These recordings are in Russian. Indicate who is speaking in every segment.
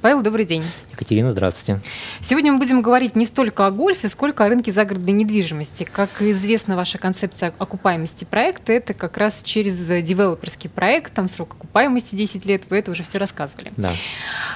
Speaker 1: Павел, добрый день.
Speaker 2: Екатерина, здравствуйте.
Speaker 1: Сегодня мы будем говорить не столько о гольфе, сколько о рынке загородной недвижимости. Как известно, ваша концепция окупаемости проекта – это как раз через девелоперский проект, там срок окупаемости 10 лет, вы это уже все рассказывали.
Speaker 2: Да.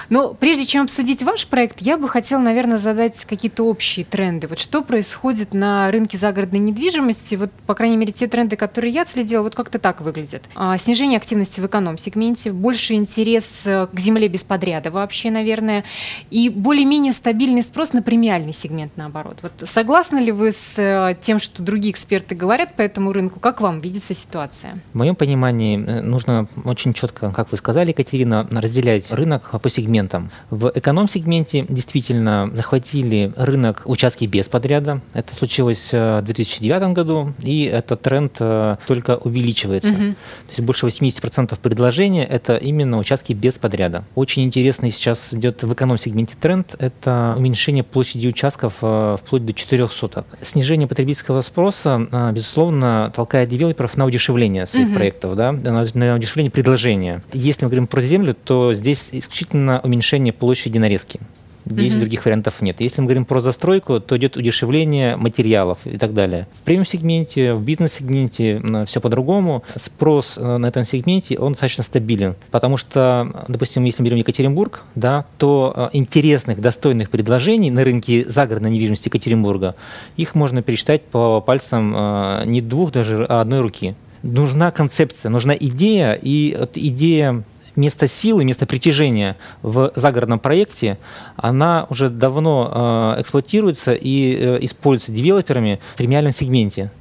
Speaker 1: Но прежде чем обсудить ваш проект, я бы хотела, наверное, задать какие-то общие тренды. Вот что происходит на рынке загородной недвижимости? Вот, по крайней мере, те тренды, которые я отследила, вот как-то так выглядят. А, снижение активности в эконом-сегменте, больше интерес к земле без подряда вообще наверное, и более-менее стабильный спрос на премиальный сегмент, наоборот. Вот согласны ли вы с э, тем, что другие эксперты говорят по этому рынку? Как вам видится ситуация?
Speaker 2: В моем понимании э, нужно очень четко, как вы сказали, Екатерина, разделять рынок по сегментам. В эконом-сегменте действительно захватили рынок участки без подряда. Это случилось э, в 2009 году, и этот тренд только увеличивается. Угу. То есть больше 80% предложения – это именно участки без подряда. Очень интересный сейчас идет в эконом-сегменте тренд, это уменьшение площади участков э, вплоть до 4 соток. Снижение потребительского спроса, э, безусловно, толкает девелоперов на удешевление своих угу. проектов, да, на удешевление предложения. Если мы говорим про землю, то здесь исключительно уменьшение площади нарезки. Здесь mm-hmm. других вариантов нет. Если мы говорим про застройку, то идет удешевление материалов и так далее. В премиум-сегменте, в бизнес-сегменте все по-другому. Спрос э, на этом сегменте, он достаточно стабилен. Потому что, допустим, если мы берем Екатеринбург, да, то э, интересных, достойных предложений на рынке загородной недвижимости Екатеринбурга, их можно пересчитать по пальцам э, не двух даже, а одной руки. Нужна концепция, нужна идея, и идея место силы, место притяжения в загородном проекте, она уже давно э, эксплуатируется и э, используется девелоперами в премиальном сегменте.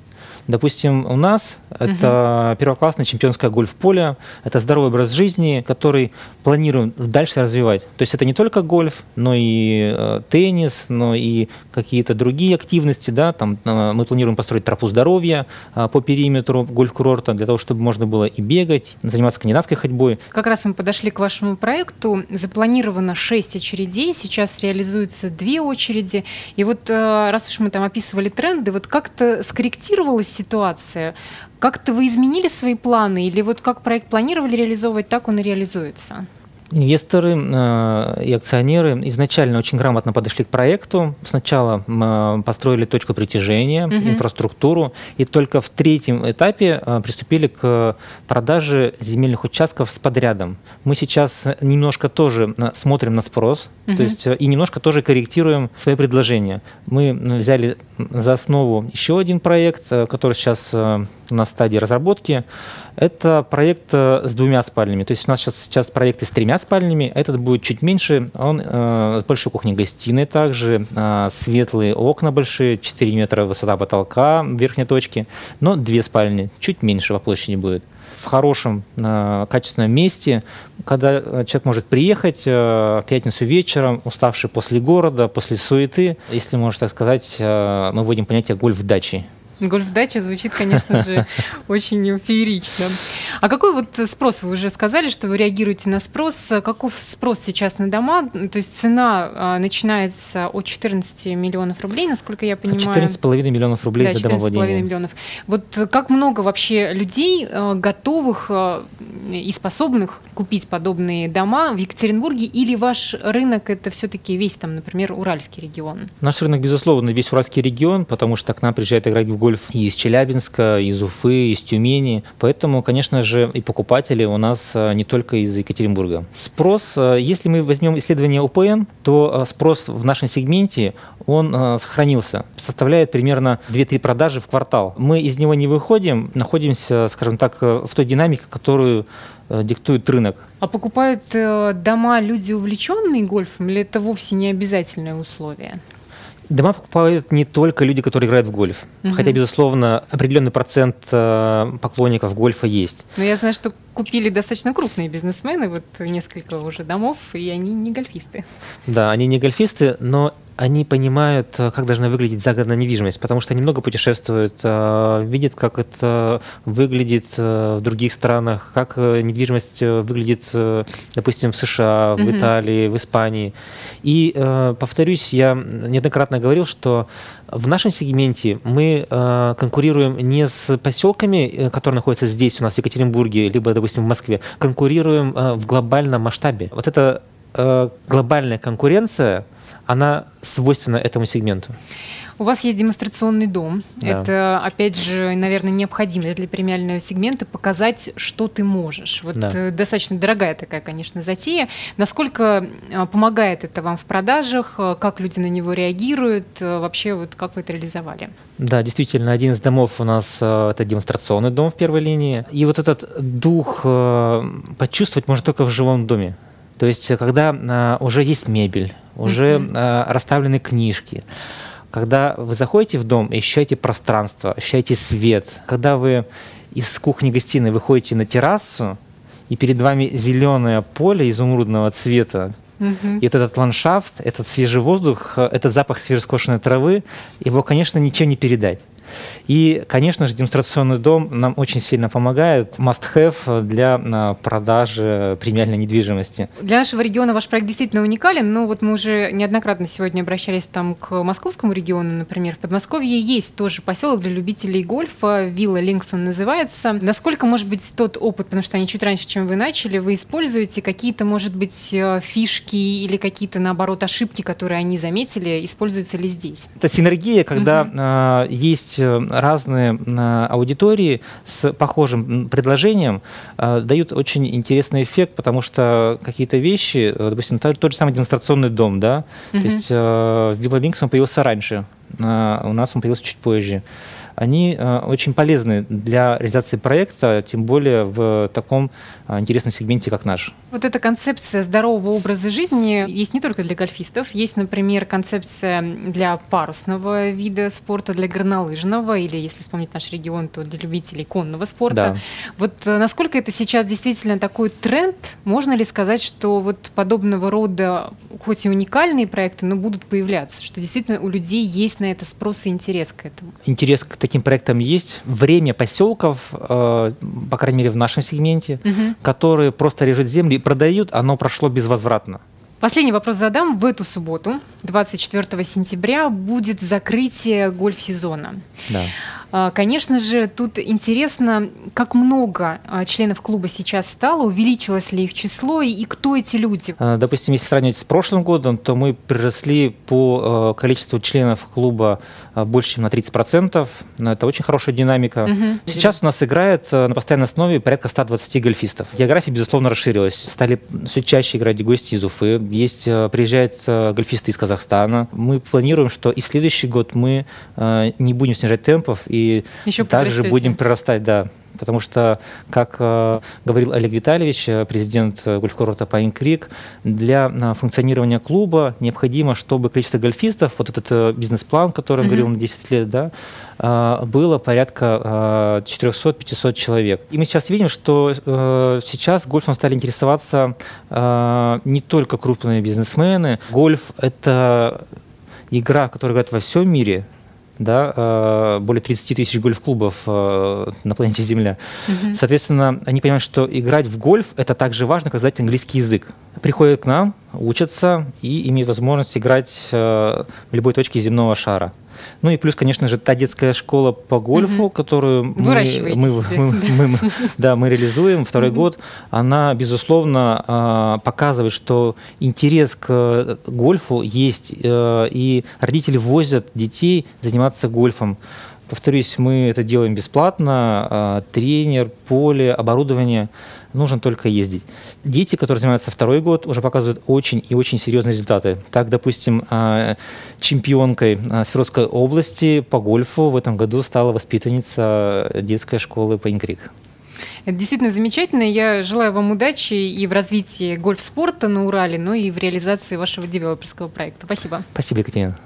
Speaker 2: Допустим, у нас это угу. первоклассное чемпионское гольф-поле, это здоровый образ жизни, который планируем дальше развивать. То есть это не только гольф, но и э, теннис, но и какие-то другие активности. Да? Там, э, мы планируем построить тропу здоровья э, по периметру гольф-курорта, для того, чтобы можно было и бегать, заниматься кандидатской ходьбой.
Speaker 1: Как раз мы подошли к вашему проекту. Запланировано 6 очередей, сейчас реализуются две очереди. И вот э, раз уж мы там описывали тренды, вот как-то скорректировалась ситуация? Как-то вы изменили свои планы или вот как проект планировали реализовывать, так он и реализуется?
Speaker 2: Инвесторы э, и акционеры изначально очень грамотно подошли к проекту. Сначала э, построили точку притяжения, угу. инфраструктуру, и только в третьем этапе э, приступили к продаже земельных участков с подрядом. Мы сейчас немножко тоже смотрим на спрос, угу. то есть и немножко тоже корректируем свои предложения. Мы взяли за основу еще один проект, который сейчас на стадии разработки. Это проект с двумя спальнями. То есть у нас сейчас, сейчас проекты с тремя спальнями. Этот будет чуть меньше. Он э, большой кухней-гостиной также. Э, светлые окна большие, 4 метра высота потолка в верхней точке. Но две спальни, чуть меньше по площади будет в хорошем, э, качественном месте, когда человек может приехать э, в пятницу вечером, уставший после города, после суеты. Если можно так сказать, э, мы вводим понятие гольф-дачи.
Speaker 1: Гольф-дача звучит, конечно же, очень феерично. А какой вот спрос? Вы уже сказали, что вы реагируете на спрос. Каков спрос сейчас на дома? То есть цена а, начинается от 14 миллионов рублей, насколько я понимаю.
Speaker 2: 14,5 миллионов рублей да, за домовладение. 14,5
Speaker 1: миллионов. Вот как много вообще людей а, готовых а, и способных купить подобные дома в Екатеринбурге? Или ваш рынок это все-таки весь там, например, Уральский регион?
Speaker 2: Наш рынок, безусловно, весь Уральский регион, потому что к нам приезжает играть в гольф и из Челябинска, из Уфы, из Тюмени. Поэтому, конечно же, и покупатели у нас а, не только из Екатеринбурга. Спрос, а, если мы возьмем исследование УПН, то а, спрос в нашем сегменте, он сохранился, составляет примерно 2-3 продажи в квартал. Мы из него не выходим, находимся, скажем так, в той динамике, которую диктует рынок.
Speaker 1: А покупают э, дома люди, увлеченные гольфом, или это вовсе не обязательное условие?
Speaker 2: Дома покупают не только люди, которые играют в гольф. Угу. Хотя, безусловно, определенный процент э, поклонников гольфа есть.
Speaker 1: Но я знаю, что купили достаточно крупные бизнесмены, вот несколько уже домов, и они не гольфисты.
Speaker 2: Да, они не гольфисты, но они понимают, э, как должна выглядеть загородная недвижимость, потому что они много путешествуют, э, видят, как это выглядит э, в других странах, как недвижимость выглядит, допустим, в США, в mm-hmm. Италии, в Испании. И, повторюсь, я неоднократно говорил, что в нашем сегменте мы конкурируем не с поселками, которые находятся здесь, у нас в Екатеринбурге, либо, допустим, в Москве, конкурируем в глобальном масштабе. Вот это э, глобальная конкуренция, она свойственна этому сегменту.
Speaker 1: У вас есть демонстрационный дом. Да. Это, опять же, наверное, необходимо для премиального сегмента показать, что ты можешь. Вот да. Э, достаточно дорогая такая, конечно, затея. Насколько э, помогает это вам в продажах? Э, как люди на него реагируют? Вообще, вот как вы это реализовали?
Speaker 2: Да, действительно, один из домов у нас это демонстрационный дом в первой линии. И вот этот дух почувствовать можно только в живом доме. То есть, когда уже есть мебель, уже mm-hmm. расставлены книжки, когда вы заходите в дом и ощущаете пространство, ощущаете свет, когда вы из кухни-гостиной выходите на террасу, и перед вами зеленое поле изумрудного цвета, Угу. И вот этот ландшафт, этот свежий воздух, этот запах свежескошенной травы, его, конечно, ничем не передать. И, конечно же, демонстрационный дом нам очень сильно помогает, must-have для а, продажи премиальной недвижимости.
Speaker 1: Для нашего региона ваш проект действительно уникален, но вот мы уже неоднократно сегодня обращались там к московскому региону, например, в Подмосковье есть тоже поселок для любителей гольфа, Вилла Линкс он называется. Насколько, может быть, тот опыт, потому что они чуть раньше, чем вы начали, вы используете какие-то, может быть, э, фишки или какие-то, наоборот, ошибки, которые они заметили, используются ли здесь?
Speaker 2: Это синергия, когда угу. есть разные аудитории с похожим предложением э, дают очень интересный эффект, потому что какие-то вещи, э, допустим, тот же самый демонстрационный дом, да, uh-huh. то есть Villa Links он появился раньше, у нас он появился чуть позже они э, очень полезны для реализации проекта, тем более в таком э, интересном сегменте, как наш.
Speaker 1: Вот эта концепция здорового образа жизни есть не только для гольфистов, есть, например, концепция для парусного вида спорта, для горнолыжного, или, если вспомнить наш регион, то для любителей конного спорта. Да. Вот э, насколько это сейчас действительно такой тренд? Можно ли сказать, что вот подобного рода, хоть и уникальные проекты, но будут появляться, что действительно у людей есть на это спрос и интерес к этому?
Speaker 2: Интерес к таким проектам есть. Время поселков, э, по крайней мере в нашем сегменте, угу. которые просто режут землю и продают, оно прошло безвозвратно.
Speaker 1: Последний вопрос задам. В эту субботу, 24 сентября, будет закрытие гольф-сезона.
Speaker 2: Да.
Speaker 1: А, конечно же, тут интересно, как много а, членов клуба сейчас стало, увеличилось ли их число и кто эти люди?
Speaker 2: А, допустим, если сравнивать с прошлым годом, то мы приросли по количеству членов клуба больше, чем на 30%. Это очень хорошая динамика. Угу. Сейчас у нас играет на постоянной основе порядка 120 гольфистов. География, безусловно, расширилась. Стали все чаще играть гости из Уфы. Есть, приезжают гольфисты из Казахстана. Мы планируем, что и следующий год мы не будем снижать темпов и
Speaker 1: еще
Speaker 2: также будем прирастать, да. Потому что, как э, говорил Олег Витальевич, э, президент э, гольф-курорта Пайн Крик, для э, функционирования клуба необходимо, чтобы количество гольфистов, вот этот э, бизнес-план, который он mm-hmm. говорил на 10 лет, да, э, было порядка 400-500 человек. И мы сейчас видим, что сейчас гольфом стали интересоваться не только крупные бизнесмены. Гольф – это игра, которая играет во всем мире, да, э, более 30 тысяч гольф-клубов э, на планете Земля. Угу. Соответственно, они понимают, что играть в гольф – это так же важно, как знать английский язык. Приходят к нам, учатся и имеют возможность играть э, в любой точке земного шара. Ну и плюс, конечно же, та детская школа по гольфу, угу. которую мы, мы, мы, мы, мы, да, мы реализуем второй угу. год, она, безусловно, а, показывает, что интерес к гольфу есть, э, и родители возят детей заниматься гольфом. Повторюсь, мы это делаем бесплатно. А, тренер, поле, оборудование. Нужно только ездить. Дети, которые занимаются второй год, уже показывают очень и очень серьезные результаты. Так, допустим, а, чемпионкой а, Свердловской области по гольфу в этом году стала воспитанница детской школы Пейнкрик.
Speaker 1: Это действительно замечательно. Я желаю вам удачи и в развитии гольф-спорта на Урале, ну и в реализации вашего девелоперского проекта. Спасибо.
Speaker 2: Спасибо, Екатерина.